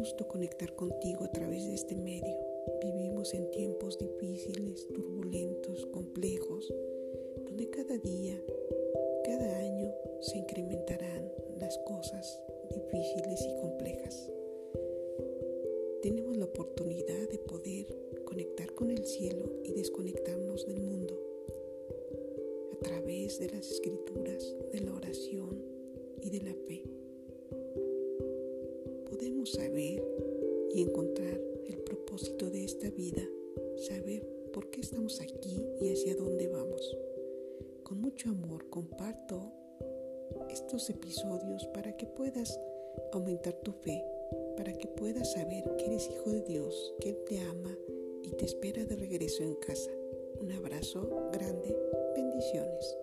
gusto conectar contigo a través de este medio. Vivimos en tiempos difíciles, turbulentos, complejos, donde cada día, cada año se incrementarán las cosas difíciles y complejas. Tenemos la oportunidad de poder conectar con el cielo y desconectarnos del mundo a través de las escrituras, de la oración y de la fe saber y encontrar el propósito de esta vida, saber por qué estamos aquí y hacia dónde vamos. Con mucho amor comparto estos episodios para que puedas aumentar tu fe, para que puedas saber que eres hijo de Dios, que Él te ama y te espera de regreso en casa. Un abrazo grande, bendiciones.